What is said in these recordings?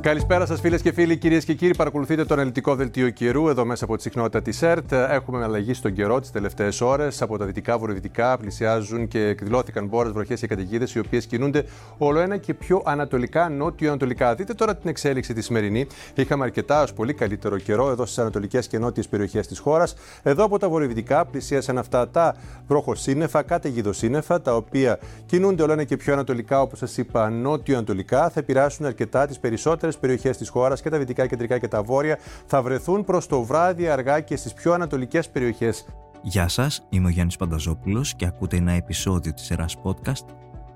Καλησπέρα σας, φίλες και φίλοι, κυρίες και κύριοι. Παρακολουθείτε το αναλυτικό δελτίο καιρού εδώ μέσα από τη συχνότητα της ΕΡΤ. Έχουμε αλλαγή στον καιρό τις τελευταίες ώρες. Από τα δυτικά βορειοδυτικά πλησιάζουν και εκδηλώθηκαν μπόρε, βροχές και καταιγίδες, οι οποίες κινούνται όλο ένα και πιο ανατολικά, νότιο-ανατολικά. Δείτε τώρα την εξέλιξη τη σημερινή. Είχαμε αρκετά ω πολύ καλύτερο καιρό εδώ στις ανατολικές και νότιες περιοχές της χώρας. Εδώ από τα βορειοδυτικά πλησίασαν αυτά τα βροχοσύννεφα, καταιγιδοσύννεφα, τα οποία κινούνται όλο ένα και πιο ανατολικά, όπως σας είπα, νότιο-ανατολικά. Θα επηρεάσουν αρκετά τις περισσότερες περιοχές της χώρας και τα δυτικά, κεντρικά και τα βόρεια θα βρεθούν προς το βράδυ αργά και στις πιο ανατολικές περιοχές. Γεια σας, είμαι ο Γιάννης Πανταζόπουλος και ακούτε ένα επεισόδιο της σειρά podcast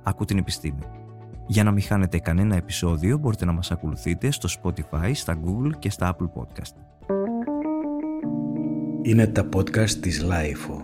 Ακού την επιστήμη. Για να μην χάνετε κανένα επεισόδιο μπορείτε να μας ακολουθείτε στο Spotify, στα Google και στα Apple Podcast. Είναι τα podcast της Lifeo.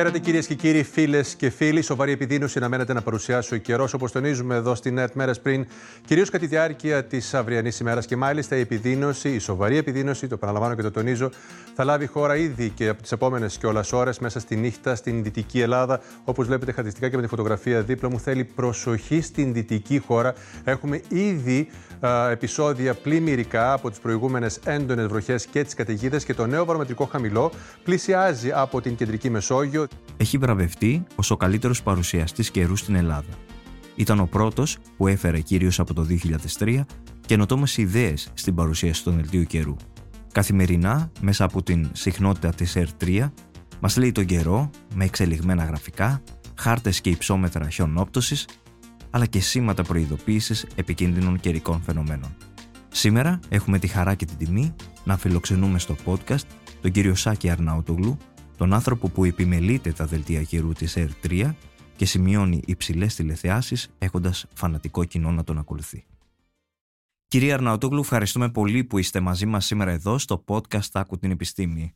Χαίρετε κυρίες και κύριοι, φίλες και φίλοι. Σοβαρή επιδείνωση αναμένεται να παρουσιάσει ο καιρός, όπως τονίζουμε εδώ στην ΕΡΤ μέρε πριν, κυρίως κατά τη διάρκεια της αυριανής ημέρας. Και μάλιστα η επιδείνωση, η σοβαρή επιδείνωση, το παραλαμβάνω και το τονίζω, θα λάβει χώρα ήδη και από τις επόμενες κιόλας ώρες μέσα στη νύχτα στην Δυτική Ελλάδα. Όπως βλέπετε χαρακτηριστικά και με τη φωτογραφία δίπλα μου, θέλει προσοχή στην Δυτική χώρα. Έχουμε ήδη α, επεισόδια πλημμυρικά από τις προηγούμενες έντονες βροχές και τις καταιγίδες και το νέο βαρομετρικό χαμηλό πλησιάζει από την κεντρική Μεσόγειο έχει βραβευτεί ως ο καλύτερος παρουσιαστής καιρού στην Ελλάδα. Ήταν ο πρώτος που έφερε κυρίως από το 2003 καινοτόμες ιδέες στην παρουσίαση του δελτίου καιρού. Καθημερινά, μέσα από την συχνότητα της R3, μας λέει τον καιρό με εξελιγμένα γραφικά, χάρτες και υψόμετρα χιονόπτωσης, αλλά και σήματα προειδοποίησης επικίνδυνων καιρικών φαινομένων. Σήμερα έχουμε τη χαρά και την τιμή να φιλοξενούμε στο podcast τον κύριο Σάκη Αρναούτογλου, τον άνθρωπο που επιμελείται τα δελτία καιρού της R3 και σημειώνει υψηλές τηλεθεάσεις έχοντας φανατικό κοινό να τον ακολουθεί. Κυρία Αρναούτογλου, ευχαριστούμε πολύ που είστε μαζί μας σήμερα εδώ στο podcast «Άκου την επιστήμη».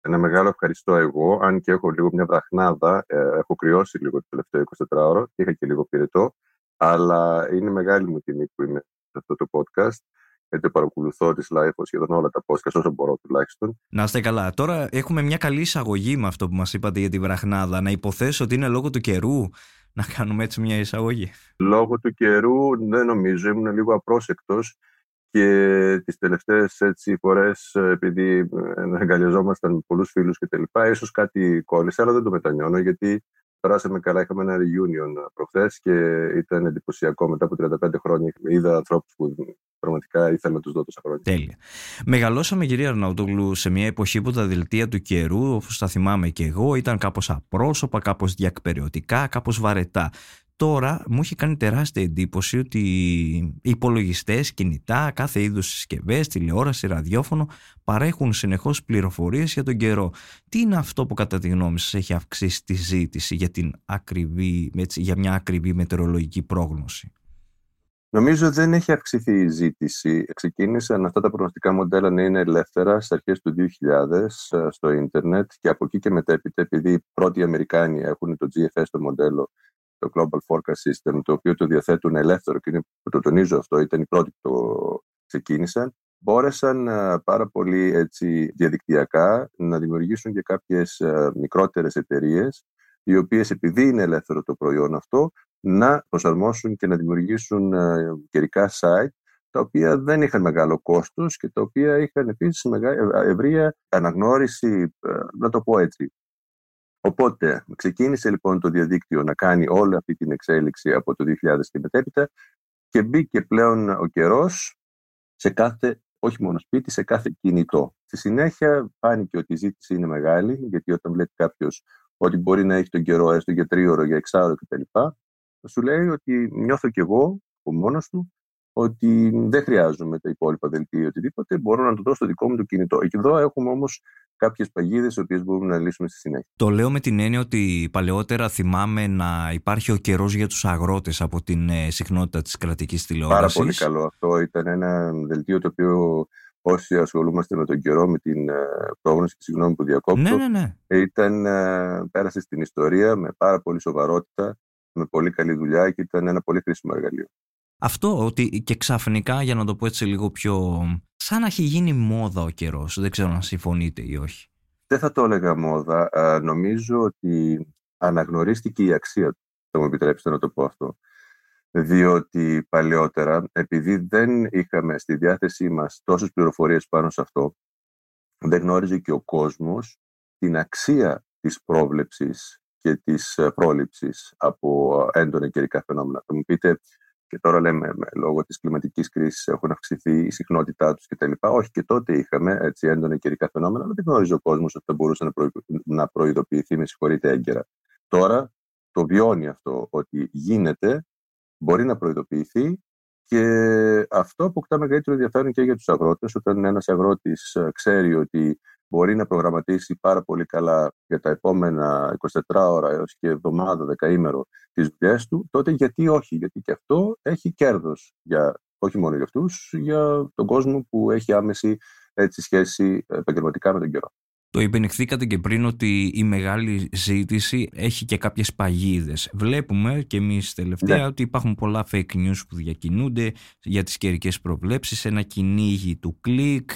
Ένα μεγάλο ευχαριστώ εγώ, αν και έχω λίγο μια βραχνάδα, ε, έχω κρυώσει λίγο το τελευταίο 24 ώρο και είχα και λίγο πυρετό, αλλά είναι μεγάλη μου τιμή που είμαι σε αυτό το podcast γιατί παρακολουθώ τη live σχεδόν όλα τα podcast όσο μπορώ τουλάχιστον. Να είστε καλά. Τώρα έχουμε μια καλή εισαγωγή με αυτό που μας είπατε για τη βραχνάδα. Να υποθέσω ότι είναι λόγω του καιρού να κάνουμε έτσι μια εισαγωγή. Λόγω του καιρού δεν νομίζω, ήμουν λίγο απρόσεκτος και τις τελευταίες φορές, επειδή αγκαλιαζόμασταν με πολλούς φίλους κτλ., ίσως κάτι κόλλησε, αλλά δεν το μετανιώνω γιατί περάσαμε καλά. Είχαμε ένα reunion προχθές και ήταν εντυπωσιακό. Μετά από 35 χρόνια είδα ανθρώπους που πραγματικά ήθελα να τους δω τόσα χρόνια. Τέλεια. Μεγαλώσαμε, κυρία Αρναούτογλου, σε μια εποχή που τα δελτία του καιρού, όπως τα θυμάμαι και εγώ, ήταν κάπως απρόσωπα, κάπως διακπεριωτικά, κάπως βαρετά. Τώρα μου έχει κάνει τεράστια εντύπωση ότι οι υπολογιστές, κινητά, κάθε είδους συσκευές, τηλεόραση, ραδιόφωνο παρέχουν συνεχώς πληροφορίες για τον καιρό. Τι είναι αυτό που κατά τη γνώμη σας έχει αυξήσει τη ζήτηση για, την ακριβή, έτσι, για μια ακριβή μετεωρολογική πρόγνωση; Νομίζω δεν έχει αυξηθεί η ζήτηση. Ξεκίνησαν αυτά τα προγνωστικά μοντέλα να είναι ελεύθερα στις αρχές του 2000 ε, στο ίντερνετ και από εκεί και μετέπειτα, επειδή οι πρώτοι Αμερικάνοι έχουν το GFS το μοντέλο, το Global Forecast System, το οποίο το διαθέτουν ελεύθερο και είναι, το τονίζω αυτό, ήταν οι πρώτοι που το ξεκίνησαν, μπόρεσαν ε, πάρα πολύ έτσι, διαδικτυακά να δημιουργήσουν και κάποιες ε, μικρότερες εταιρείες, οι οποίες επειδή είναι ελεύθερο το προϊόν αυτό, να προσαρμόσουν και να δημιουργήσουν ε, καιρικά site τα οποία δεν είχαν μεγάλο κόστος και τα οποία είχαν επίσης ευρεία αναγνώριση, να το πω έτσι, Οπότε ξεκίνησε λοιπόν το διαδίκτυο να κάνει όλη αυτή την εξέλιξη από το 2000 και μετέπειτα και μπήκε πλέον ο καιρός σε κάθε, όχι μόνο σπίτι, σε κάθε κινητό. Στη συνέχεια φάνηκε ότι η ζήτηση είναι μεγάλη, γιατί όταν βλέπει κάποιος ότι μπορεί να έχει τον καιρό έστω για τρίωρο, για εξάωρο κτλ., σου λέει ότι νιώθω κι εγώ από μόνος του ότι δεν χρειάζομαι τα υπόλοιπα δελτία ή οτιδήποτε, μπορώ να το δώσω στο δικό μου το κινητό. Εκεί εδώ έχουμε όμως κάποιες παγίδες, οι οποίες μπορούμε να λύσουμε στη συνέχεια. Το λέω με την έννοια ότι παλαιότερα θυμάμαι να υπάρχει ο καιρός για τους αγρότες από την ε, συχνότητα της κρατικής τηλεόρασης. Πάρα πολύ καλό. Αυτό ήταν ένα δελτίο το οποίο όσοι ασχολούμαστε με τον καιρό, με την ε, πρόγνωση και συγγνώμη που διακόπτω, ναι, ναι, ναι. Ήταν, ε, πέρασε στην ιστορία με πάρα πολύ σοβαρότητα, με πολύ καλή δουλειά και ήταν ένα πολύ χρήσιμο εργαλείο. Αυτό ότι και ξαφνικά, για να το πω έτσι λίγο πιο. σαν να έχει γίνει μόδα ο καιρός. Δεν ξέρω αν συμφωνείτε ή όχι. Δεν θα το έλεγα μόδα. νομίζω ότι αναγνωρίστηκε η αξία του. Θα μου επιτρέψετε να το πω αυτό. Διότι παλαιότερα, επειδή δεν είχαμε στη διάθεσή μας τόσες πληροφορίες πάνω σε αυτό, δεν γνώριζε και ο κόσμος την αξία της πρόβλεψης και της ε, πρόληψης από έντονα καιρικά φαινόμενα. Θα μου πείτε, και τώρα λέμε με, λόγω της κλιματικής κρίσης έχουν αυξηθεί η συχνότητά τους κτλ. Όχι, και τότε είχαμε έτσι, έντονα καιρικά φαινόμενα, αλλά δεν γνώριζε ο κόσμος ότι θα μπορούσε να, προ, να προειδοποιηθεί, με συγχωρείτε, έγκαιρα. Τώρα το βιώνει αυτό, ότι γίνεται, μπορεί να προειδοποιηθεί και αυτό αποκτά μεγαλύτερο ενδιαφέρον και για τους αγρότες, όταν ένας αγρότης ε, ξέρει ότι μπορεί να προγραμματίσει πάρα πολύ καλά για τα επόμενα 24 ώρα έως και εβδομάδα, δεκαήμερο τις δουλειές του, τότε γιατί όχι, γιατί και αυτό έχει κέρδος για, όχι μόνο για αυτούς, για τον κόσμο που έχει άμεση έτσι, σχέση επαγγελματικά με τον καιρό. Το υπενηχθήκατε και πριν ότι η μεγάλη ζήτηση έχει και κάποιες παγίδες. Βλέπουμε και εμείς τελευταία ναι. ότι υπάρχουν πολλά fake news που διακινούνται για τις καιρικές προβλέψεις, ένα κυνήγι του κλικ,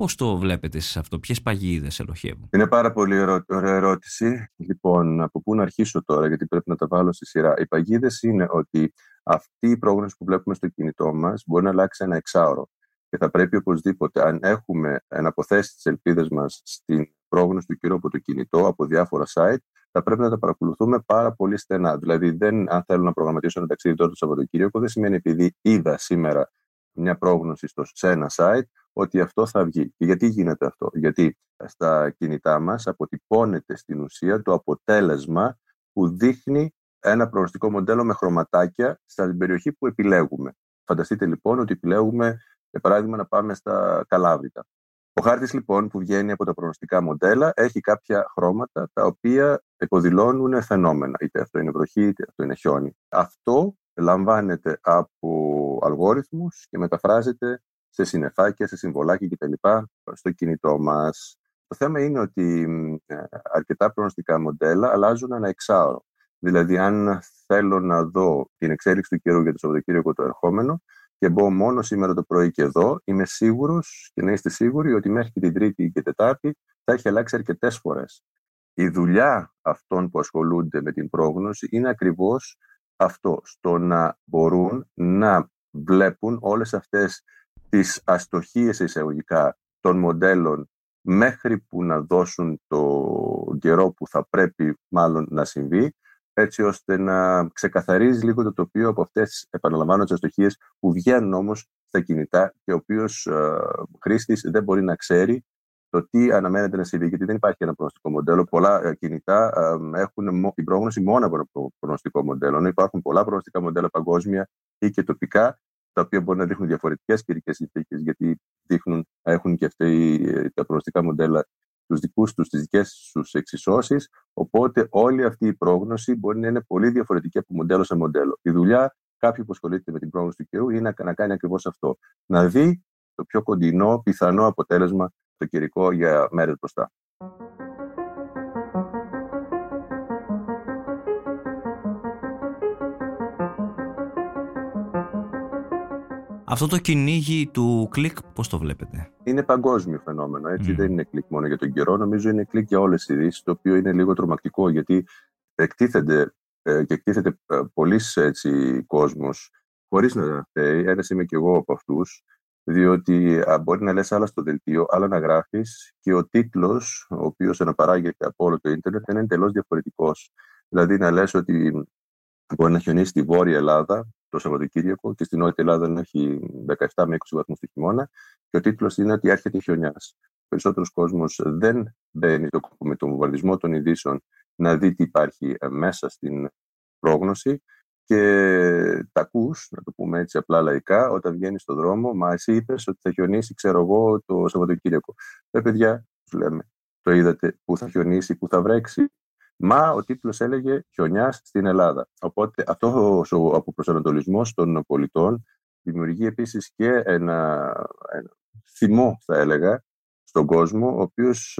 Πώς το βλέπετε εσείς αυτό, ποιες παγίδες ελοχεύουν; Είναι πάρα πολύ ωραία ερώτηση. Λοιπόν, από πού να αρχίσω τώρα, γιατί πρέπει να τα βάλω στη σειρά. Οι παγίδες είναι ότι αυτή η πρόγνωση που βλέπουμε στο κινητό μας μπορεί να αλλάξει ένα εξάωρο. Και θα πρέπει οπωσδήποτε, αν έχουμε εναποθέσει τις ελπίδες μας στην πρόγνωση του καιρού από το κινητό, από διάφορα site, θα πρέπει να τα παρακολουθούμε πάρα πολύ στενά. Δηλαδή, δεν, αν θέλω να προγραμματίσω ένα ταξίδι τώρα το Σαββατοκύριακο, δεν σημαίνει επειδή είδα σήμερα μια πρόγνωση στο, σε ένα site ότι αυτό θα βγει. Και γιατί γίνεται αυτό; Γιατί στα κινητά μας αποτυπώνεται στην ουσία το αποτέλεσμα που δείχνει ένα προγνωστικό μοντέλο με χρωματάκια στην περιοχή που επιλέγουμε. Φανταστείτε λοιπόν ότι επιλέγουμε, για παράδειγμα, να πάμε στα Καλάβρητα. Ο χάρτης λοιπόν που βγαίνει από τα προγνωστικά μοντέλα έχει κάποια χρώματα τα οποία υποδηλώνουν φαινόμενα. Είτε αυτό είναι βροχή, είτε αυτό είναι χιόνι. Αυτό λαμβάνεται από αλγόριθμους και μεταφράζεται σε συνεφάκια, σε συμβολάκια κτλ. στο κινητό μας. Το θέμα είναι ότι ε, αρκετά προγνωστικά μοντέλα αλλάζουν ένα εξάωρο. Δηλαδή, αν θέλω να δω την εξέλιξη του καιρού για το Σαββατοκύριακο το ερχόμενο και μπω μόνο σήμερα το πρωί και εδώ, είμαι σίγουρος και να είστε σίγουροι ότι μέχρι και την Τρίτη και Τετάρτη θα έχει αλλάξει αρκετές φορές. Η δουλειά αυτών που ασχολούνται με την πρόγνωση είναι ακριβώς αυτό, στο να μπορούν να βλέπουν όλες αυτές τις αστοχίες εισαγωγικά των μοντέλων μέχρι που να δώσουν το καιρό που θα πρέπει μάλλον να συμβεί, έτσι ώστε να ξεκαθαρίζει λίγο το τοπίο από αυτές, επαναλαμβάνω, τις αστοχίες που βγαίνουν όμως στα κινητά και ο οποίος ε, χρήστης δεν μπορεί να ξέρει το τι αναμένεται να συμβεί, γιατί δεν υπάρχει ένα προγνωστικό μοντέλο. Πολλά ε, κινητά ε, έχουν την πρόγνωση μόνο από ένα προγνωστικό μοντέλο. Υπάρχουν πολλά προγνωστικά μοντέλα παγκόσμια ή και τοπικά, τα οποία μπορεί να δείχνουν διαφορετικές καιρικές συνθήκες, γιατί δείχνουν, έχουν και αυτοί ε, τα προγνωστικά μοντέλα του δικούς τους, τις δικές τους εξισώσεις. Οπότε όλη αυτή η πρόγνωση μπορεί να είναι πολύ διαφορετική από μοντέλο σε μοντέλο. Η δουλειά κάποιου που ασχολείται με την πρόγνωση του καιρού είναι να κάνει ακριβώς αυτό. Να δει το πιο κοντινό πιθανό αποτέλεσμα το καιρικό για μέρες μπροστά. Αυτό το κυνήγι του κλικ, πώς το βλέπετε; Είναι παγκόσμιο φαινόμενο, έτσι. Δεν είναι κλικ μόνο για τον καιρό. Νομίζω είναι κλικ για όλες τις ειδήσεις, το οποίο είναι λίγο τρομακτικό, γιατί εκτίθενται ε, και εκτίθεται ε, πολλοί έτσι, κόσμος, χωρίς να θέλει. Ένας είμαι και εγώ από αυτούς, διότι μπορεί να λες άλλα στο δελτίο, άλλα να γράφεις και ο τίτλος, ο οποίος αναπαράγεται από όλο το ίντερνετ, είναι εντελώς διαφορετικός. Δηλαδή να λες ότι μπορεί να χιονίσει στη Βόρεια Ελλάδα το Σαββατοκύριακο και στην Νότια Ελλάδα να έχει 17 με 20 βαθμούς το χειμώνα και ο τίτλος είναι ότι έρχεται χιονιάς. Περισσότερος κόσμος δεν μπαίνει με τον βομβαρδισμό των ειδήσεων να δει τι υπάρχει μέσα στην πρόγνωση και τα ακούς, να το πούμε έτσι απλά λαϊκά, όταν βγαίνεις στον δρόμο, μα εσύ είπες ότι θα χιονίσει, ξέρω εγώ, το Σαββατοκύριακο. Ε, παιδιά, τους λέμε, το είδατε, πού θα χιονίσει, πού θα βρέξει. Μα ο τίτλος έλεγε χιονιάς στην Ελλάδα. Οπότε αυτός ο αποπροσανατολισμός των πολιτών δημιουργεί επίσης και ένα, ένα θυμό, θα έλεγα, στον κόσμο, ο οποίος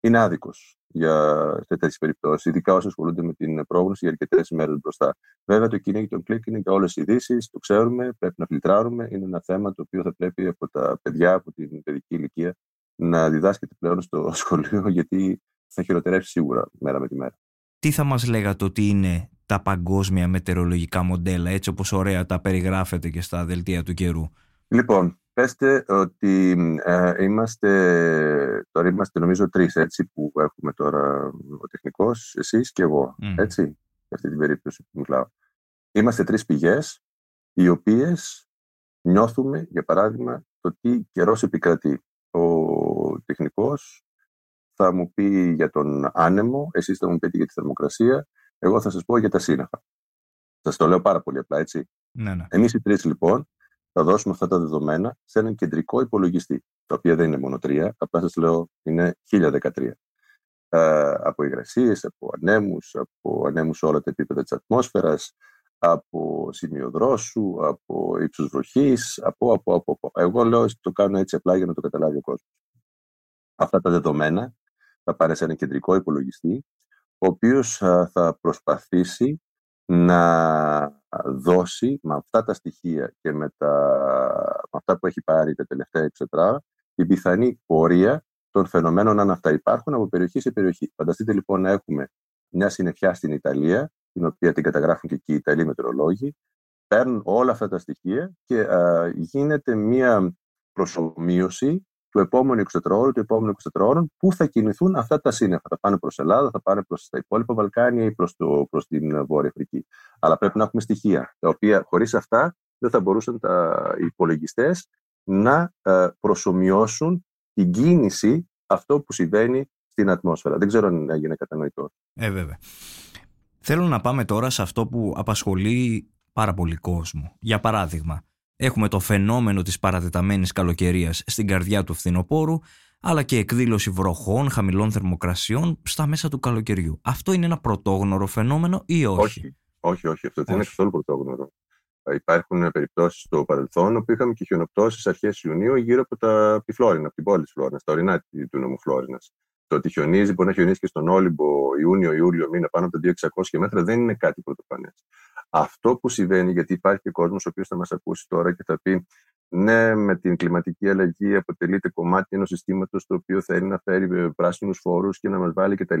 είναι άδικος για σε τέτοιες περιπτώσεις, ειδικά όσοι ασχολούνται με την πρόγνωση για αρκετές ημέρε μπροστά. Βέβαια, το κυνήγι των κλικ είναι για όλες τι ειδήσεις, το ξέρουμε, πρέπει να φιλτράρουμε. Είναι ένα θέμα το οποίο θα πρέπει από τα παιδιά, από την παιδική ηλικία, να διδάσκεται πλέον στο σχολείο, γιατί θα χειροτερεύσει σίγουρα μέρα με τη μέρα. Τι θα μας λέγατε ότι είναι τα παγκόσμια μετεωρολογικά μοντέλα, έτσι όπως ωραία τα περιγράφετε και στα δελτία του καιρού; Λοιπόν, πέστε ότι ε, είμαστε, τώρα είμαστε νομίζω τρεις έτσι που έχουμε τώρα ο τεχνικός, εσείς και εγώ, έτσι, σε αυτή την περίπτωση που μιλάω. Είμαστε τρεις πηγές, οι οποίες νιώθουμε, για παράδειγμα, το τι καιρός επικρατεί. Ο τεχνικός θα μου πει για τον άνεμο, εσείς θα μου πείτε για τη θερμοκρασία, εγώ θα σας πω για τα σύννεφα. Σας το λέω πάρα πολύ απλά, έτσι. Ναι, ναι. Εμείς οι τρεις λοιπόν θα δώσουμε αυτά τα δεδομένα σε έναν κεντρικό υπολογιστή, τα οποία δεν είναι μόνο τρία, απλά σας λέω είναι 1013. Ε, από υγρασίες, από ανέμους, από ανέμους σε όλα τα επίπεδα της ατμόσφαιρας, από σημείο δρόσου, από ύψους βροχής, από, από, από, από. Εγώ λέω το κάνω έτσι απλά για να το καταλάβει ο κόσμος. Αυτά τα δεδομένα θα πάνε σε έναν κεντρικό υπολογιστή, ο οποίος θα προσπαθήσει να δώσει με αυτά τα στοιχεία και με, τα, με αυτά που έχει πάρει τα τελευταία εξετρά την πιθανή πορεία των φαινομένων αν αυτά υπάρχουν από περιοχή σε περιοχή. Φανταστείτε λοιπόν να έχουμε μια συννεφιά στην Ιταλία, την οποία την καταγράφουν και εκεί οι Ιταλοί μετεωρολόγοι, παίρνουν όλα αυτά τα στοιχεία και γίνεται μια προσωμείωση του επόμενου 24 ώρου, του επόμενου 24 ώρων, πού θα κινηθούν αυτά τα σύννεφα. Θα πάνε προς Ελλάδα, θα πάνε προς τα υπόλοιπα Βαλκάνια ή προς την Βόρεια Αφρική. Αλλά πρέπει να έχουμε στοιχεία, τα οποία χωρίς αυτά δεν θα μπορούσαν τα, οι υπολογιστές να ε, προσωμιώσουν την κίνηση αυτό που συμβαίνει στην ατμόσφαιρα. Δεν ξέρω αν έγινε κατανοητό. Ε, βέβαια. Θέλω να πάμε τώρα σε αυτό που απασχολεί πάρα πολύ κόσμο. Για παράδειγμα, Έχουμε το φαινόμενο της παρατεταμένης καλοκαιρίας στην καρδιά του φθινοπόρου, αλλά και εκδήλωση βροχών, χαμηλών θερμοκρασιών στα μέσα του καλοκαιριού. Αυτό είναι ένα πρωτόγνωρο φαινόμενο ή όχι; Όχι, όχι, όχι αυτό δεν είναι καθόλου πρωτόγνωρο. Ε, υπάρχουν περιπτώσεις στο παρελθόν όπου είχαμε και χιονοπτώσεις αρχές Ιουνίου γύρω από τα Πιφλόρινα, από την πόλη της Φλόρινας, τα ορεινά του νομού Φλόρινας. Το ότι χιονίζει, μπορεί να χιονίσει και στον Όλυμπο Ιούνιο, Ιούλιο, μήνα πάνω από τα 2600 μέτρα δεν είναι κάτι πρωτοφανές. Αυτό που συμβαίνει, γιατί υπάρχει και κόσμος ο οποίος θα μας ακούσει τώρα και θα πει ναι, με την κλιματική αλλαγή αποτελείται κομμάτι ενός συστήματος το οποίο θέλει να φέρει ε, πράσινους φόρους και να μας βάλει κτλ.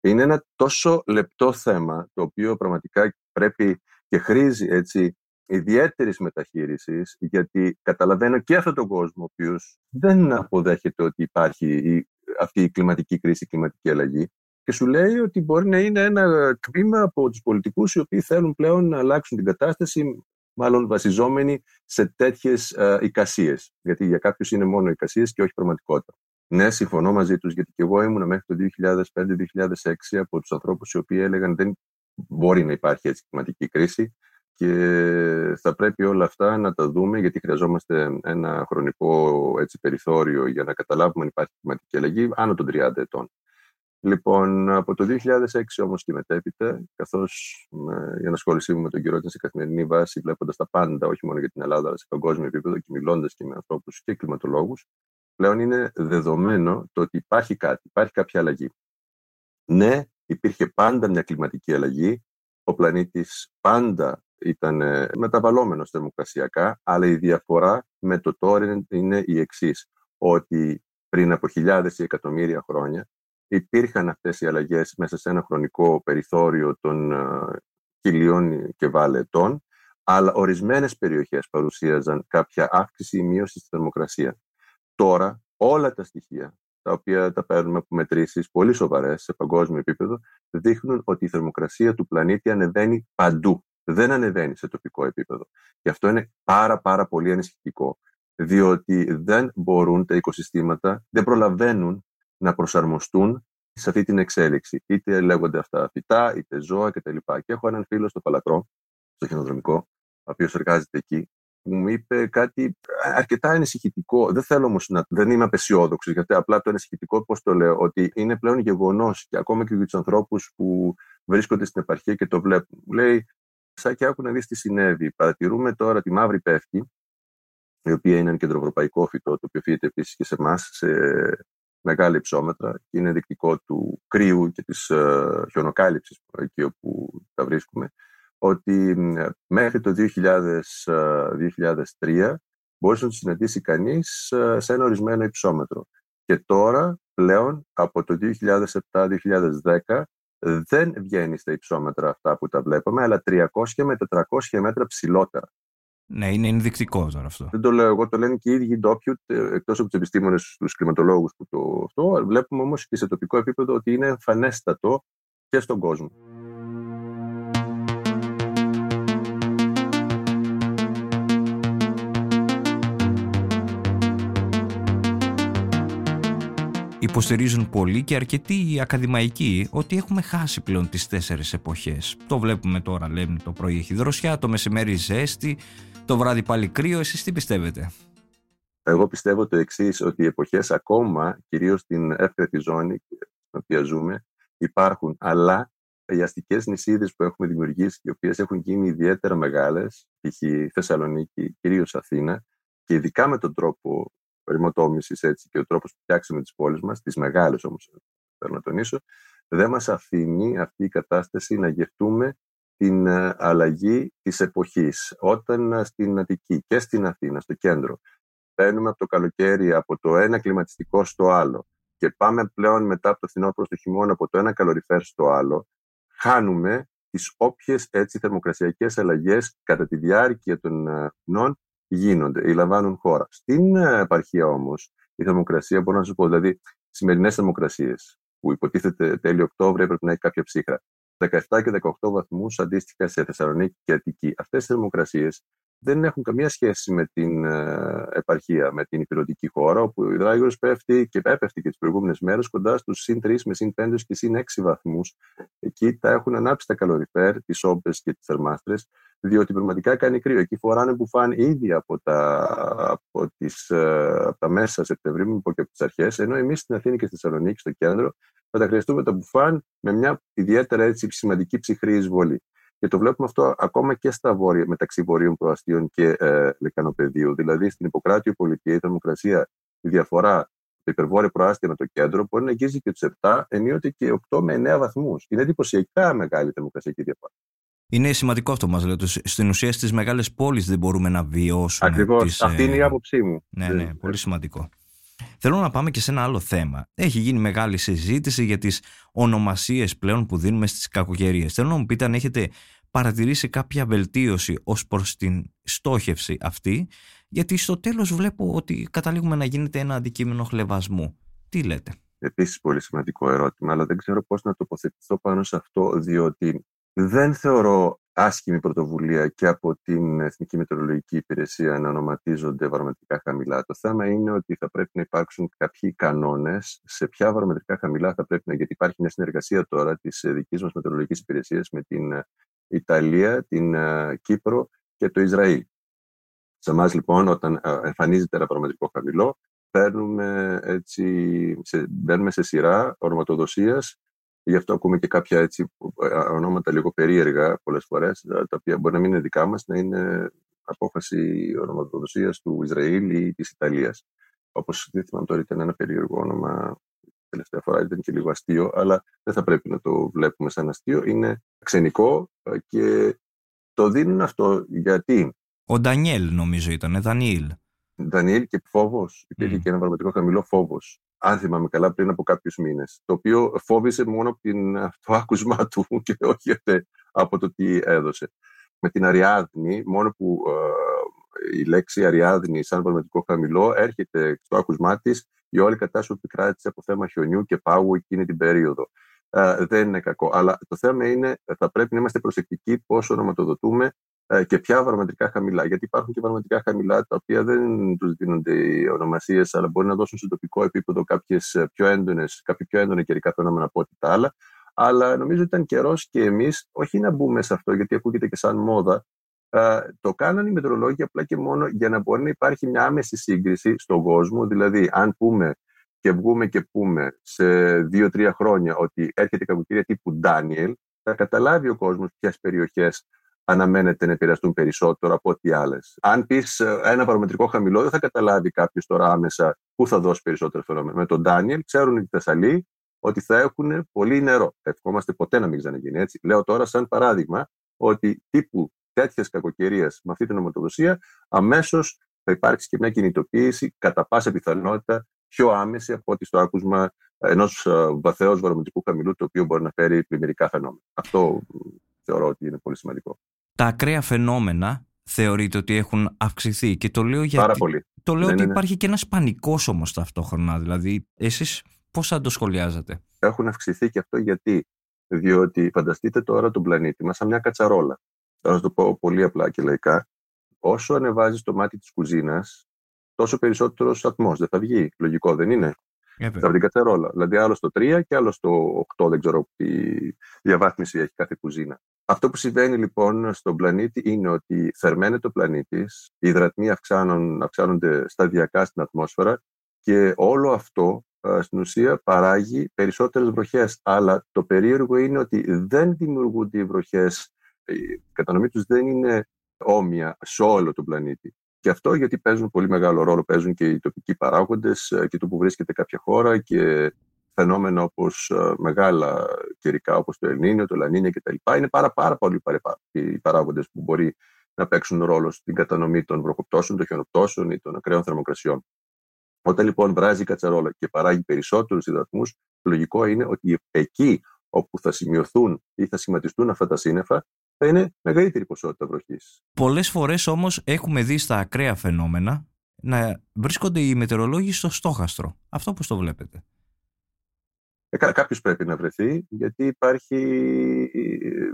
Είναι ένα τόσο λεπτό θέμα το οποίο πραγματικά πρέπει και χρήζει έτσι ιδιαίτερης μεταχείρισης, γιατί καταλαβαίνω και αυτόν τον κόσμο ο οποίος δεν αποδέχεται ότι υπάρχει αυτή η κλιματική κρίση, η κλιματική αλλαγή και σου λέει ότι μπορεί να είναι ένα τμήμα από τους πολιτικούς οι οποίοι θέλουν πλέον να αλλάξουν την κατάσταση μάλλον βασιζόμενοι σε τέτοιες ε, εικασίες. Γιατί για κάποιους είναι μόνο εικασίες και όχι πραγματικότητα. Ναι, συμφωνώ μαζί τους, γιατί και εγώ ήμουν μέχρι το 2005-2006 από τους ανθρώπους οι οποίοι έλεγαν δεν μπορεί να υπάρχει έτσι κλιματική κρίση και θα πρέπει όλα αυτά να τα δούμε γιατί χρειαζόμαστε ένα χρονικό έτσι, περιθώριο για να καταλάβουμε αν υπάρχει κλιματική αλλαγή άνω των 30 ετών. Λοιπόν, από το 2006 όμως και μετέπειτα, καθώς ε, η ανασχόλησή μου με τον καιρό ήταν σε καθημερινή βάση, βλέποντας τα πάντα, όχι μόνο για την Ελλάδα, αλλά σε παγκόσμιο επίπεδο και μιλώντας και με ανθρώπους και κλιματολόγους, πλέον είναι δεδομένο το ότι υπάρχει κάτι, υπάρχει κάποια αλλαγή. Ναι, υπήρχε πάντα μια κλιματική αλλαγή, ο πλανήτης πάντα ήταν ε, μεταβαλλόμενος θερμοκρασιακά, αλλά η διαφορά με το τώρα είναι η εξής ότι πριν από χιλιάδες ή εκατομμύρια χρόνια υπήρχαν αυτές οι αλλαγές μέσα σε ένα χρονικό περιθώριο των χιλιών και βάλε αλλά ορισμένες περιοχές παρουσίαζαν κάποια αύξηση ή μείωση στη θερμοκρασία. Τώρα όλα τα στοιχεία τα οποία τα παίρνουμε από μετρήσεις πολύ σοβαρές σε παγκόσμιο επίπεδο, δείχνουν ότι η θερμοκρασία του πλανήτη ανεβαίνει παντού. Δεν ανεβαίνει σε τοπικό επίπεδο. Και αυτό είναι πάρα πάρα πολύ ανησυχητικό, διότι δεν μπορούν τα οικοσυστήματα, δεν προλαβαίνουν να προσαρμοστούν σε αυτή την εξέλιξη. Είτε λέγονται αυτά φυτά, είτε ζώα κτλ. Και έχω έναν φίλο στο Παλατρό, στο χιονοδρομικό, ο οποίος εργάζεται εκεί, που μου είπε κάτι αρκετά ανησυχητικό. Δεν θέλω όμως να. Δεν είμαι απεσιόδοξος, γιατί απλά το ανησυχητικό, πώς το λέω, ότι είναι πλέον γεγονός και ακόμα και για τους ανθρώπους που βρίσκονται στην επαρχία και το βλέπουν. Μου λέει, σαν και άκου να δεις τι συνέβη. Παρατηρούμε τώρα τη μαύρη πέφτει, η οποία είναι ένα κεντροευρωπαϊκό φυτό, το οποίο φύγεται επίσης και σε εμάς, σε μεγάλα υψόμετρα και είναι δεικτικό του κρύου και της ε, χιονοκάλυψης εκεί όπου τα βρίσκουμε ότι μέχρι το 2000, 2003 μπορούσε να το συναντήσει κανείς ε, σε ένα ορισμένο υψόμετρο. Και τώρα πλέον από το 2007-2010 δεν βγαίνει στα υψόμετρα αυτά που τα βλέπουμε, αλλά 300 με 400 μέτρα ψηλότερα. Ναι, είναι ενδεικτικό τώρα αυτό. Δεν το λέω εγώ, το λένε και οι ίδιοι ντόπιου, εκτός από τους επιστήμονες, τους κλιματολόγους που το αυτό. Βλέπουμε όμως και σε τοπικό επίπεδο ότι είναι εμφανέστατο και στον κόσμο. Υποστηρίζουν πολλοί και αρκετοί οι ακαδημαϊκοί ότι έχουμε χάσει πλέον τις τέσσερις εποχές. Το βλέπουμε τώρα, λέμε το πρωί έχει δροσιά, το μεσημέρι ζέστη, το βράδυ πάλι κρύο. Εσείς τι πιστεύετε; Εγώ πιστεύω το εξής ότι οι εποχές ακόμα, κυρίως στην εύκρατη ζώνη στην οποία ζούμε, υπάρχουν, αλλά οι αστικές νησίδες που έχουμε δημιουργήσει, οι οποίες έχουν γίνει ιδιαίτερα μεγάλες, π.χ. Θεσσαλονίκη, κυρίως Αθήνα, και ειδικά με τον τρόπο ρημοτόμησης έτσι και ο τρόπος που φτιάξαμε τις πόλεις μας, τις μεγάλες όμως, θέλω να τονίσω, δεν μας αφήνει αυτή η κατάσταση να γευτούμε την ε, αλλαγή της εποχής. Όταν ε, στην Αττική και στην Αθήνα, στο κέντρο, μπαίνουμε από το καλοκαίρι από το ένα κλιματιστικό στο άλλο και πάμε πλέον μετά από το φθινόπωρο στο χειμώνα από το ένα καλοριφέρ στο άλλο, χάνουμε τις όποιες έτσι θερμοκρασιακές αλλαγές κατά τη διάρκεια των ε, μηνών γίνονται ή λαμβάνουν χώρα. Στην ε, επαρχία όμως, η θερμοκρασία, μπορώ να σας πω, δηλαδή σημερινές θερμοκρασίες, που υποτίθεται τέλειο Οκτώβριο έπρεπε να έχει κάποια ψύχρα, 17 και 18 βαθμούς αντίστοιχα σε Θεσσαλονίκη και Αττική. Αυτές οι θερμοκρασίες δεν έχουν καμία σχέση με την ε, επαρχία, με την υπηρετική χώρα, όπου η Δράγιο πέφτει και έπεφτε και τις προηγούμενες μέρες κοντά στους συν 3 με συν 5 και συν 6 βαθμούς. Εκεί τα έχουν ανάψει τα καλοριφέρ, τις όμπες και τις θερμάστρες, διότι πραγματικά κάνει κρύο. Εκεί φοράνε μπουφάν ήδη από τα, από τις, ε, από τα μέσα Σεπτεμβρίου, μην πω και από τις αρχές, ενώ εμείς στην Αθήνα και στη Θεσσαλονίκη, στο κέντρο, θα τα χρειαστούμε τα μπουφάν με μια ιδιαίτερα έτσι, σημαντική ψυχρή εισβολή. Και το βλέπουμε αυτό ακόμα και στα βόρεια, μεταξύ βορείων προαστίων και ε, λεκανοπεδίου. Δηλαδή στην Ιπποκράτιο πολιτεία η θερμοκρασία, η διαφορά το υπερβόρειο προάστια με το κέντρο μπορεί να αγγίζει και τους 7, ενίοτε και 8 με 9 βαθμούς. Είναι εντυπωσιακά μεγάλη θερμοκρασιακή διαφορά. Είναι σημαντικό αυτό μας λέτε. Στην ουσία στις μεγάλες πόλεις δεν μπορούμε να βιώσουμε. Ακριβώς. Αυτή είναι η ε, άποψή μου. Ναι, ναι, πολύ σημαντικό. Θέλω να πάμε και σε ένα άλλο θέμα. Έχει γίνει μεγάλη συζήτηση για τις ονομασίες πλέον που δίνουμε στις κακοκαιρίες. Θέλω να μου πείτε αν έχετε παρατηρήσει κάποια βελτίωση ως προς την στόχευση αυτή, γιατί στο τέλος βλέπω ότι καταλήγουμε να γίνεται ένα αντικείμενο χλεβασμού. Τι λέτε; Επίσης πολύ σημαντικό ερώτημα, αλλά δεν ξέρω πώς να τοποθετηθώ πάνω σε αυτό, διότι δεν θεωρώ άσχημη πρωτοβουλία και από την Εθνική Μετεωρολογική Υπηρεσία να ονοματίζονται βαρομετρικά χαμηλά. Το θέμα είναι ότι θα πρέπει να υπάρξουν κάποιοι κανόνες σε ποια βαρομετρικά χαμηλά θα πρέπει να. Γιατί υπάρχει μια συνεργασία τώρα της δικής μας Μετεωρολογικής Υπηρεσίας με την Ιταλία, την ε, Κύπρο και το Ισραήλ. Σε εμάς λοιπόν όταν ε, εμφανίζεται ένα πραγματικό χαμηλό, παίρνουμε, έτσι, σε, μπαίνουμε σε σειρά ονοματοδοσίας Γι' αυτό ακούμε και κάποια έτσι, ε, ονόματα λίγο περίεργα πολλές φορές, τα οποία μπορεί να μην είναι δικά μας, να είναι απόφαση ονοματοδοσίας του Ισραήλ ή της Ιταλίας. Όπως δεν θυμάμαι τώρα, ήταν ένα περίεργο όνομα τελευταία φορά ήταν και λίγο αστείο, αλλά δεν θα πρέπει να το βλέπουμε σαν αστείο. Είναι ξενικό ε, και το δίνουν αυτό γιατί; Ο Ντανιέλ νομίζω ήταν, Δανιήλ. Δανιήλ και φόβος. Υπήρχε mm. και ένα πραγματικό χαμηλό φόβος. Αν θυμάμαι καλά, πριν από κάποιους μήνες. Το οποίο φόβησε μόνο από το άκουσμα του και όχι από το τι έδωσε. Με την Αριάδνη, μόνο που ε, η λέξη Αριάδνη σαν πραγματικό χαμηλό έρχεται στο άκουσμά της η όλη κατάσταση που επικράτησε από θέμα χιονιού και πάγου εκείνη την περίοδο. Ε, δεν είναι κακό. Αλλά το θέμα είναι, θα πρέπει να είμαστε προσεκτικοί πόσο ονοματοδοτούμε ε, και ποια βαρομετρικά χαμηλά. Γιατί υπάρχουν και βαρομετρικά χαμηλά τα οποία δεν τους δίνονται οι ονομασίες, αλλά μπορεί να δώσουν στο τοπικό επίπεδο κάποιες πιο έντονες, κάποια πιο έντονα καιρικά φαινόμενα από ό,τι τα άλλα. Αλλά νομίζω ότι ήταν καιρός και εμείς, όχι να μπούμε σε αυτό, γιατί ακούγεται και σαν μόδα, το κάνανε οι μετρολόγοι απλά και μόνο για να μπορεί να υπάρχει μια άμεση σύγκριση στον κόσμο. Δηλαδή, αν πούμε και βγούμε και πούμε σε δύο-τρία χρόνια ότι έρχεται κακοκαιρία τύπου Ντάνιελ, θα καταλάβει ο κόσμος ποιες περιοχές αναμένεται να επηρεαστούν περισσότερο από ό,τι άλλες. Αν πεις ε, ένα παρομετρικό χαμηλό, δεν θα καταλάβει κάποιος τώρα άμεσα Πού θα δώσει περισσότερο φαινόμενο. Με τον Ντάνιελ ξέρουν οι Θεσσαλοί ότι θα έχουν πολύ νερό. Ευχόμαστε ποτέ να μην ξαναγίνει έτσι. Λέω τώρα, σαν παράδειγμα, ότι τύπου τέτοιες κακοκαιρίες με αυτή την νομοτοδοσία, αμέσως θα υπάρξει και μια κινητοποίηση κατά πάσα πιθανότητα πιο άμεση από ό,τι στο άκουσμα ενός ε, βαθέως βαρομετρικού χαμηλού, το οποίο μπορεί να φέρει πλημμυρικά φαινόμενα. Αυτό θεωρώ ότι είναι πολύ σημαντικό. Τα ακραία φαινόμενα θεωρείτε ότι έχουν αυξηθεί και το λέω γιατί. Πάρα πολύ. Το λέω ναι, ότι ναι, ναι. υπάρχει και ένας πανικός όμως ταυτόχρονα. Δηλαδή, εσείς πώς θα το σχολιάζετε; Έχουν αυξηθεί και αυτό γιατί. Διότι φανταστείτε τώρα τον πλανήτη μας σαν μια κατσαρόλα. Θα σας το πω πολύ απλά και λαϊκά. Όσο ανεβάζει το μάτι της κουζίνας, τόσο περισσότερος ατμό δεν θα βγει. Λογικό δεν είναι; Ε, από την κατσαρόλα. Δηλαδή, άλλο στο 3 και άλλο στο 8, δεν ξέρω τι διαβάθμιση έχει κάθε κουζίνα. Αυτό που συμβαίνει λοιπόν στον πλανήτη είναι ότι θερμαίνεται ο πλανήτης, οι υδρατμοί αυξάνονται σταδιακά στην ατμόσφαιρα και όλο αυτό στην ουσία παράγει περισσότερες βροχές. Αλλά το περίεργο είναι ότι δεν δημιουργούνται οι βροχές, η κατανομή τους δεν είναι όμοια σε όλο τον πλανήτη. Και αυτό γιατί παίζουν πολύ μεγάλο ρόλο, παίζουν και οι τοπικοί παράγοντες ε, και το που βρίσκεται κάποια χώρα και φαινόμενα όπως ε, μεγάλα καιρικά όπως το Ελνίνιο, το Λανίνιο κτλ. Είναι πάρα, πάρα πολλοί οι παράγοντες που μπορεί να παίξουν ρόλο στην κατανομή των βροχοπτώσεων, των χιονοπτώσεων ή των ακραίων θερμοκρασιών. Όταν λοιπόν βράζει η κατσαρόλα και παράγει περισσότερους υδατμούς, λογικό είναι ότι εκεί όπου θα σημειωθούν ή θα σχηματιστούν αυτά τα σύννεφα, θα είναι μεγαλύτερη ποσότητα βροχής. Πολλές φορές όμως έχουμε δει στα ακραία φαινόμενα να βρίσκονται οι μετεωρολόγοι στο στόχαστρο. Αυτό πώς το βλέπετε; Ε, Κάποιος πρέπει να βρεθεί, γιατί υπάρχει,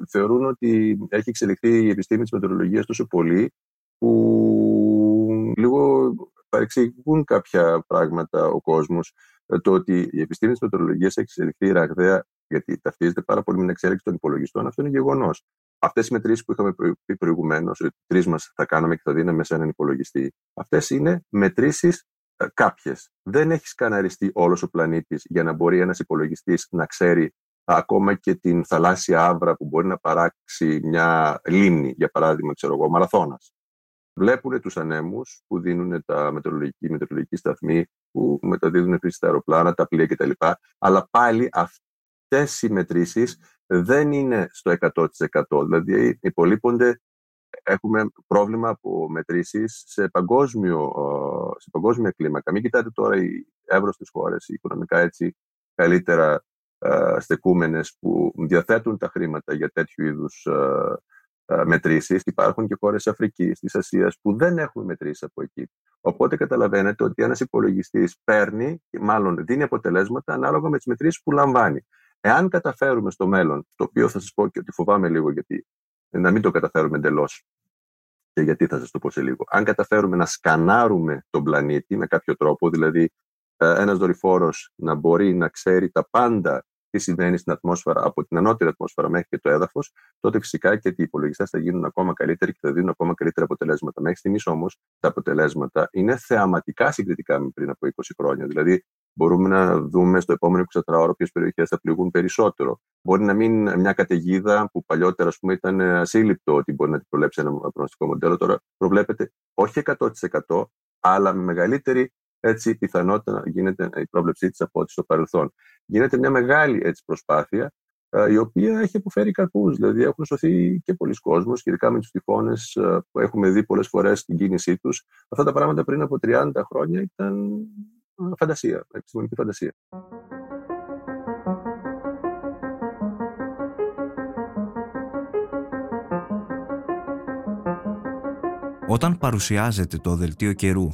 θεωρούν ότι έχει εξελιχθεί η επιστήμη της μετεωρολογίας τόσο πολύ, που λίγο παρεξηγούν κάποια πράγματα ο κόσμος. Ε, το ότι η επιστήμη της μετεωρολογίας έχει εξελιχθεί ραγδαία, γιατί ταυτίζεται πάρα πολύ με την εξέλιξη των υπολογιστών, αυτό είναι γεγονός. Αυτές οι μετρήσεις που είχαμε πει προηγουμένως, ότι τρεις μας θα κάναμε και θα δίναμε σε έναν υπολογιστή, αυτές είναι μετρήσεις ε, κάποιες. Δεν έχεις σκαναριστεί όλος ο πλανήτης για να μπορεί ένας υπολογιστής να ξέρει ακόμα και την θαλάσσια άβρα που μπορεί να παράξει μια λίμνη, για παράδειγμα, ξέρω εγώ, μαραθώνας. Βλέπουν τους ανέμους που δίνουν τα μετεωρολογικοί, μετεωρολογικοί σταθμοί, που μεταδίδουν επίσης τα αεροπλάνα, τα πλοία κτλ. Αλλά πάλι αυτές οι μετρήσεις δεν είναι στο 100%. Δηλαδή υπολείπονται έχουμε πρόβλημα από μετρήσεις σε, παγκόσμιο, σε παγκόσμια κλίμακα. Μην κοιτάτε τώρα οι εύρωστες χώρες, οι οικονομικά έτσι καλύτερα στεκούμενες που διαθέτουν τα χρήματα για τέτοιου είδους μετρήσεις. Υπάρχουν και χώρες Αφρικής, της Ασίας που δεν έχουν μετρήσει από εκεί. Οπότε καταλαβαίνετε ότι ένας υπολογιστής παίρνει, μάλλον δίνει αποτελέσματα ανάλογα με τις μετρήσεις που λαμβάνει. Εάν καταφέρουμε στο μέλλον, το οποίο θα σας πω και ότι φοβάμαι λίγο γιατί να μην το καταφέρουμε εντελώς. Και γιατί θα σας το πω σε λίγο. Αν καταφέρουμε να σκανάρουμε τον πλανήτη με κάποιο τρόπο, δηλαδή ε, ένας δορυφόρος να μπορεί να ξέρει τα πάντα τι συμβαίνει στην ατμόσφαιρα από την ανώτερη ατμόσφαιρα μέχρι και το έδαφος, τότε φυσικά και οι υπολογιστές θα γίνουν ακόμα καλύτεροι και θα δίνουν ακόμα καλύτερα αποτελέσματα. Μέχρι στιγμής όμως τα αποτελέσματα είναι θεαματικά συγκριτικά με πριν από 20 χρόνια. Δηλαδή, μπορούμε να δούμε στο επόμενο 24 ώρα ποιες περιοχές θα πληγούν περισσότερο. Μπορεί να μην μια καταιγίδα που παλιότερα ας πούμε, ήταν ασύλληπτο ότι μπορεί να την προλέψει ένα προγνωστικό μοντέλο. Τώρα προβλέπεται όχι 100% αλλά με μεγαλύτερη έτσι, πιθανότητα να γίνεται η πρόβλεψή της από ό,τι στο παρελθόν. Γίνεται μια μεγάλη έτσι, προσπάθεια η οποία έχει αποφέρει καρπούς. Δηλαδή, έχουν σωθεί και πολλοί κόσμοι, ειδικά με τους τυφώνες που έχουμε δει πολλές φορές στην κίνησή τους. Αυτά τα πράγματα πριν από 30 χρόνια ήταν φαντασία, επιστημονική φαντασία. Όταν παρουσιάζεται το δελτίο καιρού,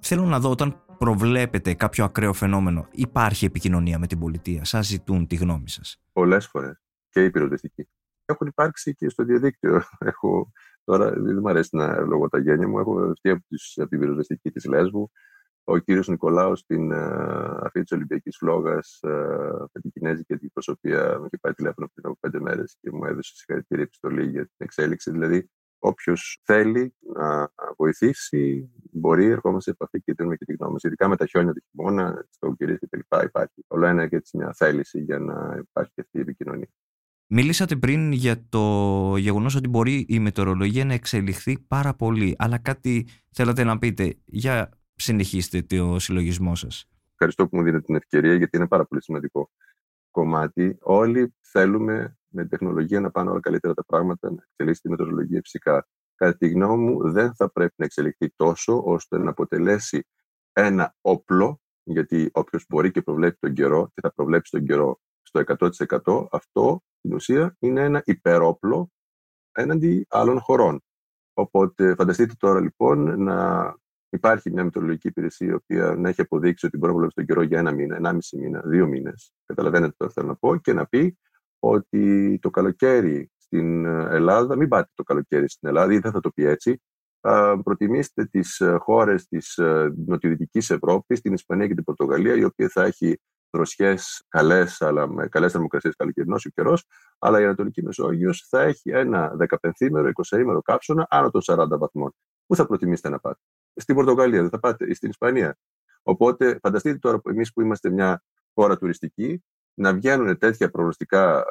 θέλω να δω όταν προβλέπετε κάποιο ακραίο φαινόμενο, υπάρχει επικοινωνία με την πολιτεία, σας ζητούν τη γνώμη σας; Πολλές φορές και οι πυροσβεστικοί. Έχουν υπάρξει και στο διαδίκτυο. Έχω, τώρα δεν μου αρέσει να λόγω τα γένια μου, έχω βρεθεί από, από την πυροσβεστική της Λέσβου, ο κύριος Νικολάου στην uh, αρχή της Ολυμπιακής Φλόγας uh, με την Κινέζικη αντιπροσωπεία με είχε πάει τηλέφωνο πριν από πέντε μέρες και μου έδωσε συγχαρητήρια επιστολή για την εξέλιξη. Δηλαδή, όποιος θέλει να βοηθήσει, μπορεί, ερχόμαστε σε επαφή και δίνουμε και τη γνώμη. Ειδικά με τα χιόνια του χειμώνα, στο κυρίε και τα υπάρχει. Όλο ένα και έτσι μια θέληση για να υπάρχει αυτή η επικοινωνία. Μιλήσατε πριν για το γεγονός ότι μπορεί η μετεωρολογία να εξελιχθεί πάρα πολύ, αλλά κάτι θέλατε να πείτε για συνεχίσετε το συλλογισμό σας. Ευχαριστώ που μου δίνετε την ευκαιρία, γιατί είναι πάρα πολύ σημαντικό κομμάτι. Όλοι θέλουμε με την τεχνολογία να πάνε όλα καλύτερα τα πράγματα, να εξελίσσει τη μετρολογία φυσικά. Κατά τη γνώμη μου, δεν θα πρέπει να εξελιχθεί τόσο ώστε να αποτελέσει ένα όπλο, γιατί όποιος μπορεί και προβλέπει τον καιρό και θα προβλέψει τον καιρό στο 100%, αυτό στην ουσία είναι ένα υπερόπλο έναντι άλλων χωρών. Οπότε φανταστείτε τώρα λοιπόν να υπάρχει μια μετρολογική υπηρεσία η οποία να έχει αποδείξει ότι μπορεί να προβλέψει τον καιρό για ένα μήνα, ένα μισή μήνα, δύο μήνες. Καταλαβαίνετε τι θέλω να πω, και να πει ότι το καλοκαίρι στην Ελλάδα, μην πάτε το καλοκαίρι στην Ελλάδα, ή δεν θα το πει έτσι, προτιμήστε τις ε, χώρες της ε, νοτιοδυτικής Ευρώπης, την Ισπανία και την Πορτογαλία, η οποία θα έχει δροσιές καλές, αλλά με καλές θερμοκρασίες καλοκαιρινός ο καιρός, αλλά η Ανατολική Μεσόγειος θα έχει ένα 15ημερο, 20ημερο κάψωνα άνω των 40 βαθμών. Πού θα προτιμήσετε να πάτε; Στην Πορτογαλία, δεν θα πάτε, ή στην Ισπανία. Οπότε φανταστείτε τώρα εμείς που είμαστε μια χώρα τουριστική, να βγαίνουν τέτοια προγνωστικά,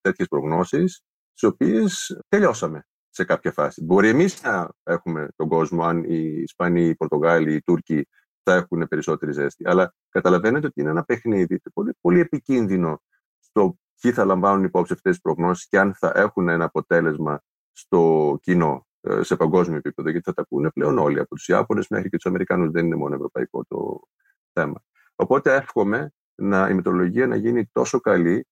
τέτοιες προγνώσεις, τις οποίες τελειώσαμε σε κάποια φάση. Μπορεί εμείς να έχουμε τον κόσμο, αν οι Ισπανοί, οι Πορτογάλοι, οι Τούρκοι θα έχουν περισσότερη ζέστη. Αλλά καταλαβαίνετε ότι είναι ένα παιχνίδι πολύ, πολύ επικίνδυνο στο ποιοι θα λαμβάνουν υπόψη αυτές τις προγνώσεις και αν θα έχουν ένα αποτέλεσμα στο κοινό ε, σε παγκόσμιο επίπεδο, γιατί θα τα ακούνε πλέον όλοι, από τους Ιάπωνες μέχρι και τους Αμερικανού. Δεν είναι μόνο ευρωπαϊκό το θέμα. Οπότε εύχομαι να, η μετρολογία να γίνει τόσο καλή,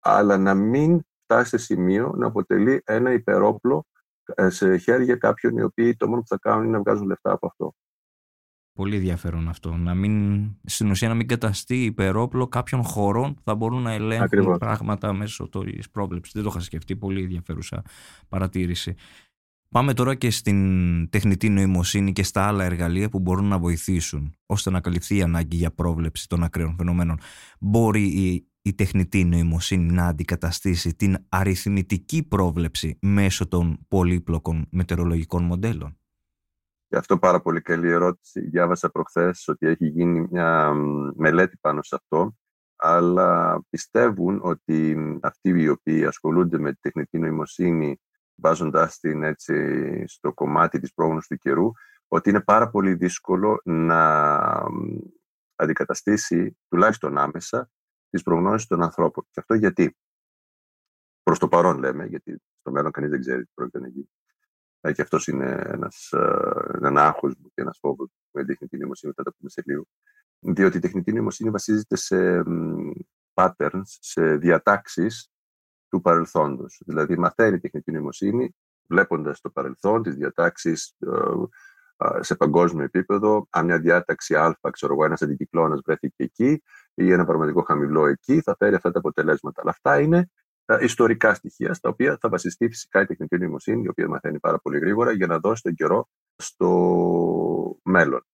αλλά να μην φτάσει σε σημείο να αποτελεί ένα υπερόπλο ε, σε χέρια κάποιων οι οποίοι το μόνο που θα κάνουν είναι να βγάζουν λεφτά από αυτό. Πολύ ενδιαφέρον αυτό. Να μην, στην ουσία να μην καταστεί υπερόπλο κάποιων χωρών που θα μπορούν να ελέγχουν Ακριβώς. πράγματα μέσω της πρόβλεψης. Δεν το είχα σκεφτεί. Πολύ ενδιαφέρουσα παρατήρηση. Πάμε τώρα και στην τεχνητή νοημοσύνη και στα άλλα εργαλεία που μπορούν να βοηθήσουν ώστε να καλυφθεί η ανάγκη για πρόβλεψη των ακραίων φαινομένων. Μπορεί η, η τεχνητή νοημοσύνη να αντικαταστήσει την αριθμητική πρόβλεψη μέσω των πολύπλοκων μετεωρολογικών μοντέλων; Γι' αυτό πάρα πολύ καλή ερώτηση. Διάβασα προχθές ότι έχει γίνει μια μελέτη πάνω σε αυτό, αλλά πιστεύουν ότι αυτοί οι οποίοι ασχολούνται με τη τεχνητή νοημοσύνη βάζοντας την έτσι στο κομμάτι της πρόγνωσης του καιρού, ότι είναι πάρα πολύ δύσκολο να αντικαταστήσει, τουλάχιστον άμεσα, τις προγνώσεις των ανθρώπων. Και αυτό γιατί; Προς το παρόν λέμε, γιατί στο μέλλον κανείς δεν ξέρει τι πρόκειται να γίνει. Ε, και αυτός είναι ένας, ε, ένα άγχος μου και ένας φόβος με την τεχνητή νοημοσύνη, θα τα πούμε σε λίγο. Διότι η τεχνητή νοημοσύνη βασίζεται σε patterns, σε διατάξεις του παρελθόντος. Δηλαδή μαθαίνει τεχνητή νοημοσύνη βλέποντας το παρελθόν, τις διατάξεις ε, σε παγκόσμιο επίπεδο, αν μια διάταξη α, ξέρω εγώ, ένας αντικυκλώνας βρέθηκε εκεί ή ένα πραγματικό χαμηλό εκεί, θα φέρει αυτά τα αποτελέσματα. Αλλά αυτά είναι ε, ιστορικά στοιχεία, στα οποία θα βασιστεί φυσικά η τεχνητή νοημοσύνη, η οποία μαθαίνει πάρα πολύ γρήγορα, για να δώσει τον καιρό στο μέλλον.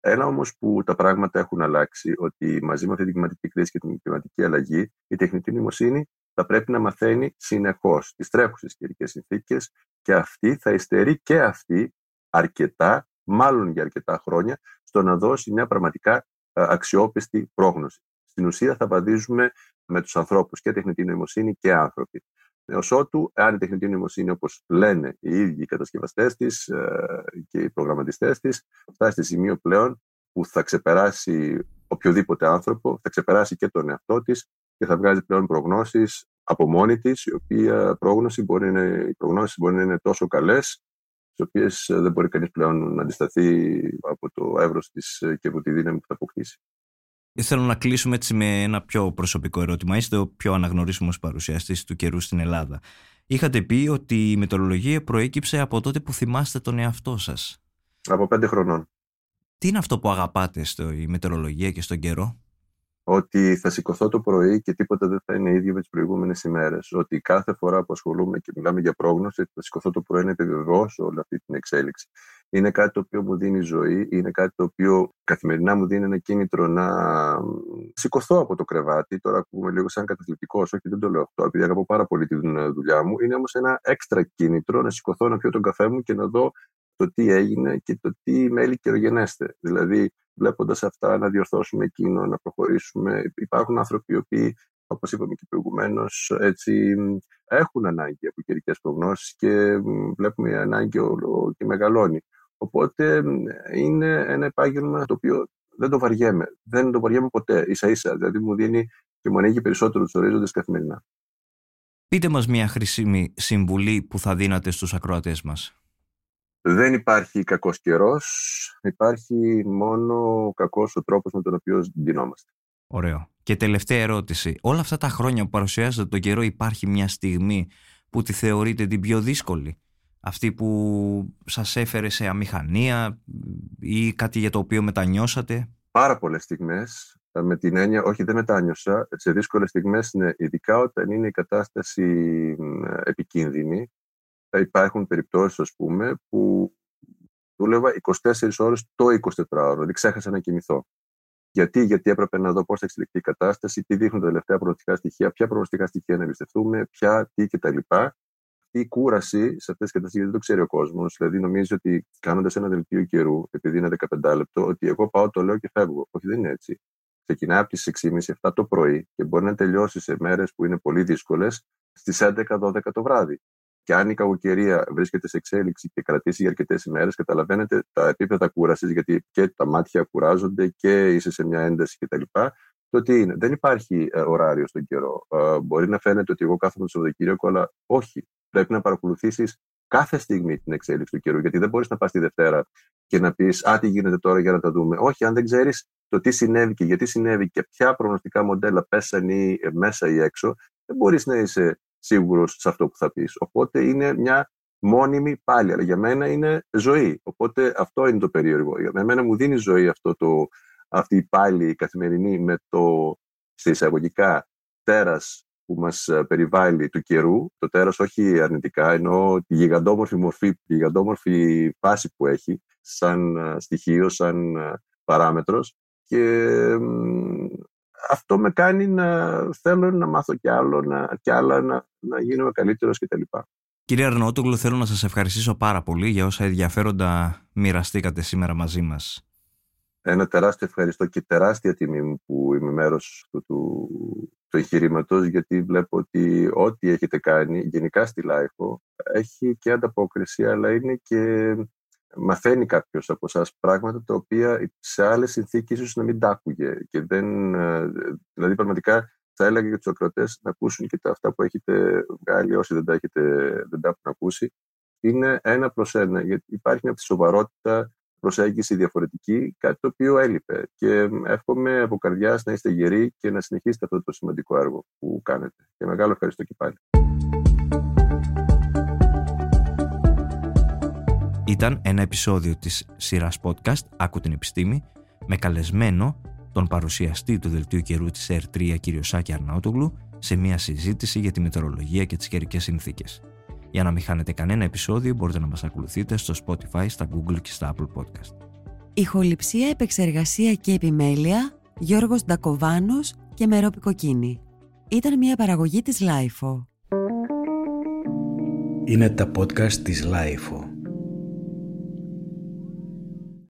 Ένα όμως που τα πράγματα έχουν αλλάξει, ότι μαζί με αυτή την κλιματική κρίση και την κλιματική αλλαγή, η τεχνητή νοημοσύνη θα πρέπει να μαθαίνει συνεχώς τις τρέχουσες καιρικές συνθήκες και αυτή θα υστερεί και αυτή αρκετά, μάλλον για αρκετά χρόνια, στο να δώσει μια πραγματικά ε, αξιόπιστη πρόγνωση. Στην ουσία θα βαδίζουμε με τους ανθρώπους και τεχνητή νοημοσύνη και άνθρωποι. Ω ότου, αν η τεχνητή νοημοσύνη, όπως λένε οι ίδιοι οι κατασκευαστές της ε, και οι προγραμματιστές της, φτάσει σε σημείο πλέον που θα ξεπεράσει οποιοδήποτε άνθρωπο, θα ξεπεράσει και τον εαυτό της και θα βγάζει πλέον προγνώσεις από μόνη της, η οποία πρόγνωση μπορεί να, οι προγνώσεις μπορεί να είναι τόσο καλές, τις οποίες δεν μπορεί κανείς πλέον να αντισταθεί από το εύρος της και από τη δύναμη που θα αποκτήσει. Θέλω να κλείσουμε έτσι με ένα πιο προσωπικό ερώτημα. Είστε ο πιο αναγνωρίσιμος παρουσιαστής του καιρού στην Ελλάδα. Είχατε πει ότι η μετεωρολογία προέκυψε από τότε που θυμάστε τον εαυτό σας. Από πέντε χρονών. Τι είναι αυτό που αγαπάτε στη μετεωρολογία και στον καιρό; Ότι θα σηκωθώ το πρωί και τίποτα δεν θα είναι ίδιο με τις προηγούμενες ημέρες. Ότι κάθε φορά που ασχολούμαι και μιλάμε για πρόγνωση, θα σηκωθώ το πρωί να επιβεβαιώσω όλη αυτή την εξέλιξη. Είναι κάτι το οποίο μου δίνει ζωή, είναι κάτι το οποίο καθημερινά μου δίνει ένα κίνητρο να σηκωθώ από το κρεβάτι. Τώρα ακούμε λίγο σαν καταθλιπτικός, όχι δεν το λέω αυτό, επειδή αγαπώ πάρα πολύ τη δουλειά μου. Είναι όμως ένα έξτρα κίνητρο να σηκωθώ να πιω τον καφέ μου και να δω το τι έγινε και το τι μέλη καιρογενέστε. Δηλαδή, βλέποντας αυτά, να διορθώσουμε εκείνο, να προχωρήσουμε. Υπάρχουν άνθρωποι οι οποίοι, όπως είπαμε και προηγουμένως, έτσι έχουν ανάγκη από καιρικές προγνώσεις και βλέπουμε η ανάγκη όλο και μεγαλώνει. Οπότε είναι ένα επάγγελμα το οποίο δεν το βαριέμαι. Δεν το βαριέμαι ποτέ, ίσα ίσα. Δηλαδή μου δίνει και μου ανοίγει περισσότερο τους ορίζοντες καθημερινά. Πείτε μας μια χρήσιμη συμβουλή που θα δίνατε στους ακροατές μας. Δεν υπάρχει κακός καιρός, υπάρχει μόνο κακός ο τρόπος με τον οποίο ντυνόμαστε. Ωραίο. Και τελευταία ερώτηση. Όλα αυτά τα χρόνια που παρουσιάζετε τον καιρό υπάρχει μια στιγμή που τη θεωρείτε την πιο δύσκολη; Αυτή που σας έφερε σε αμηχανία ή κάτι για το οποίο μετανιώσατε; Πάρα πολλές στιγμές με την έννοια, όχι δεν μετάνιωσα, σε δύσκολες στιγμές, ναι, ειδικά όταν είναι η κατάσταση επικίνδυνη, θα υπάρχουν περιπτώσεις, ας πούμε, που δούλευα 24 ώρες το 24ωρο, δηλαδή ξέχασα να κοιμηθώ. Γιατί, γιατί έπρεπε να δω πώς θα εξελιχθεί η κατάσταση, τι δείχνουν τα τελευταία προγνωστικά στοιχεία, ποια προγνωστικά στοιχεία να εμπιστευτούμε, ποια, τι κτλ. Αυτή η κούραση σε αυτές τις καταστάσεις δεν το ξέρει ο κόσμος. Δηλαδή, νομίζει ότι κάνοντας ένα δελτίο καιρού, επειδή είναι 15 λεπτό, ότι εγώ πάω, το λέω και φεύγω. Όχι, δεν είναι έτσι ξεκινάει από τις 6.30-7 το πρωί και μπορεί να τελειώσει σε μέρες που είναι πολύ δύσκολες στις 11-12 το βράδυ. Και αν η κακοκαιρία βρίσκεται σε εξέλιξη και κρατήσει για αρκετές ημέρες, καταλαβαίνετε τα επίπεδα κούρασης, γιατί και τα μάτια κουράζονται και είσαι σε μια ένταση κτλ. Το τι είναι. Δεν υπάρχει ε, ωράριο στον καιρό. Ε, μπορεί να φαίνεται ότι εγώ κάθομαι στο Σαββατοκύριακο, αλλά όχι. Πρέπει να παρακολουθήσεις κάθε στιγμή την εξέλιξη του καιρού. Γιατί δεν μπορείς να πας τη Δευτέρα και να πεις Α, τι γίνεται τώρα για να τα δούμε. Όχι, αν δεν ξέρεις το τι συνέβη και γιατί συνέβη και ποια προγνωστικά μοντέλα πέσαν ή μέσα ή έξω, δεν μπορείς να είσαι σίγουρος σε αυτό που θα πεις. Οπότε είναι μια μόνιμη πάλι, αλλά για μένα είναι ζωή. Οπότε αυτό είναι το περίεργο. Για μένα μου δίνει ζωή αυτό το, αυτή η πάλι καθημερινή με το σε εισαγωγικά τέρας που μας περιβάλλει του καιρού, το τέρας όχι αρνητικά, ενώ τη γιγαντόμορφη μορφή, τη γιγαντόμορφη φάση που έχει σαν στοιχείο, σαν παράμετρος και αυτό με κάνει να θέλω να μάθω κι άλλο, να, κι άλλα, να, να γίνομαι καλύτερος κτλ. Κύριε Αρναούτογλου, θέλω να σας ευχαριστήσω πάρα πολύ για όσα ενδιαφέροντα μοιραστήκατε σήμερα μαζί μας. Ένα τεράστιο ευχαριστώ και τεράστια τιμή μου που είμαι μέρος του, του, του εγχειρήματος, γιατί βλέπω ότι ό,τι έχετε κάνει γενικά στη LiFO έχει και ανταπόκριση, αλλά είναι και μαθαίνει κάποιος από εσάς πράγματα τα οποία σε άλλες συνθήκες ίσως να μην τα άκουγε. Και δεν, ε, δηλαδή, πραγματικά θα έλεγα για τους ακροτέ να ακούσουν και τα αυτά που έχετε βγάλει, όσοι δεν τα, έχετε, δεν τα έχουν ακούσει. Είναι ένα προς ένα, γιατί υπάρχει μια σοβαρότητα προσέγγιση διαφορετική, κάτι το οποίο έλειπε. Και εύχομαι από καρδιά να είστε γεροί και να συνεχίσετε αυτό το σημαντικό έργο που κάνετε. Και μεγάλο ευχαριστώ και πάλι. Ήταν ένα επεισόδιο της σειράς podcast «Άκου την επιστήμη» με καλεσμένο τον παρουσιαστή του Δελτίου Καιρού της ΕΡ3 κ. Σάκη Αρναούτογλου σε μια συζήτηση για τη μετεωρολογία και τις καιρικές συνθήκες. Για να μην χάνετε κανένα επεισόδιο μπορείτε να μας ακολουθείτε στο Spotify, στα Google και στα Apple Podcast. Ηχοληψία, επεξεργασία και επιμέλεια Γιώργος Ντακοβάνος και Μερόπη Κοκκίνη. Ήταν μια παραγωγή της Lifeo. Είναι τα podcast της Lifeo.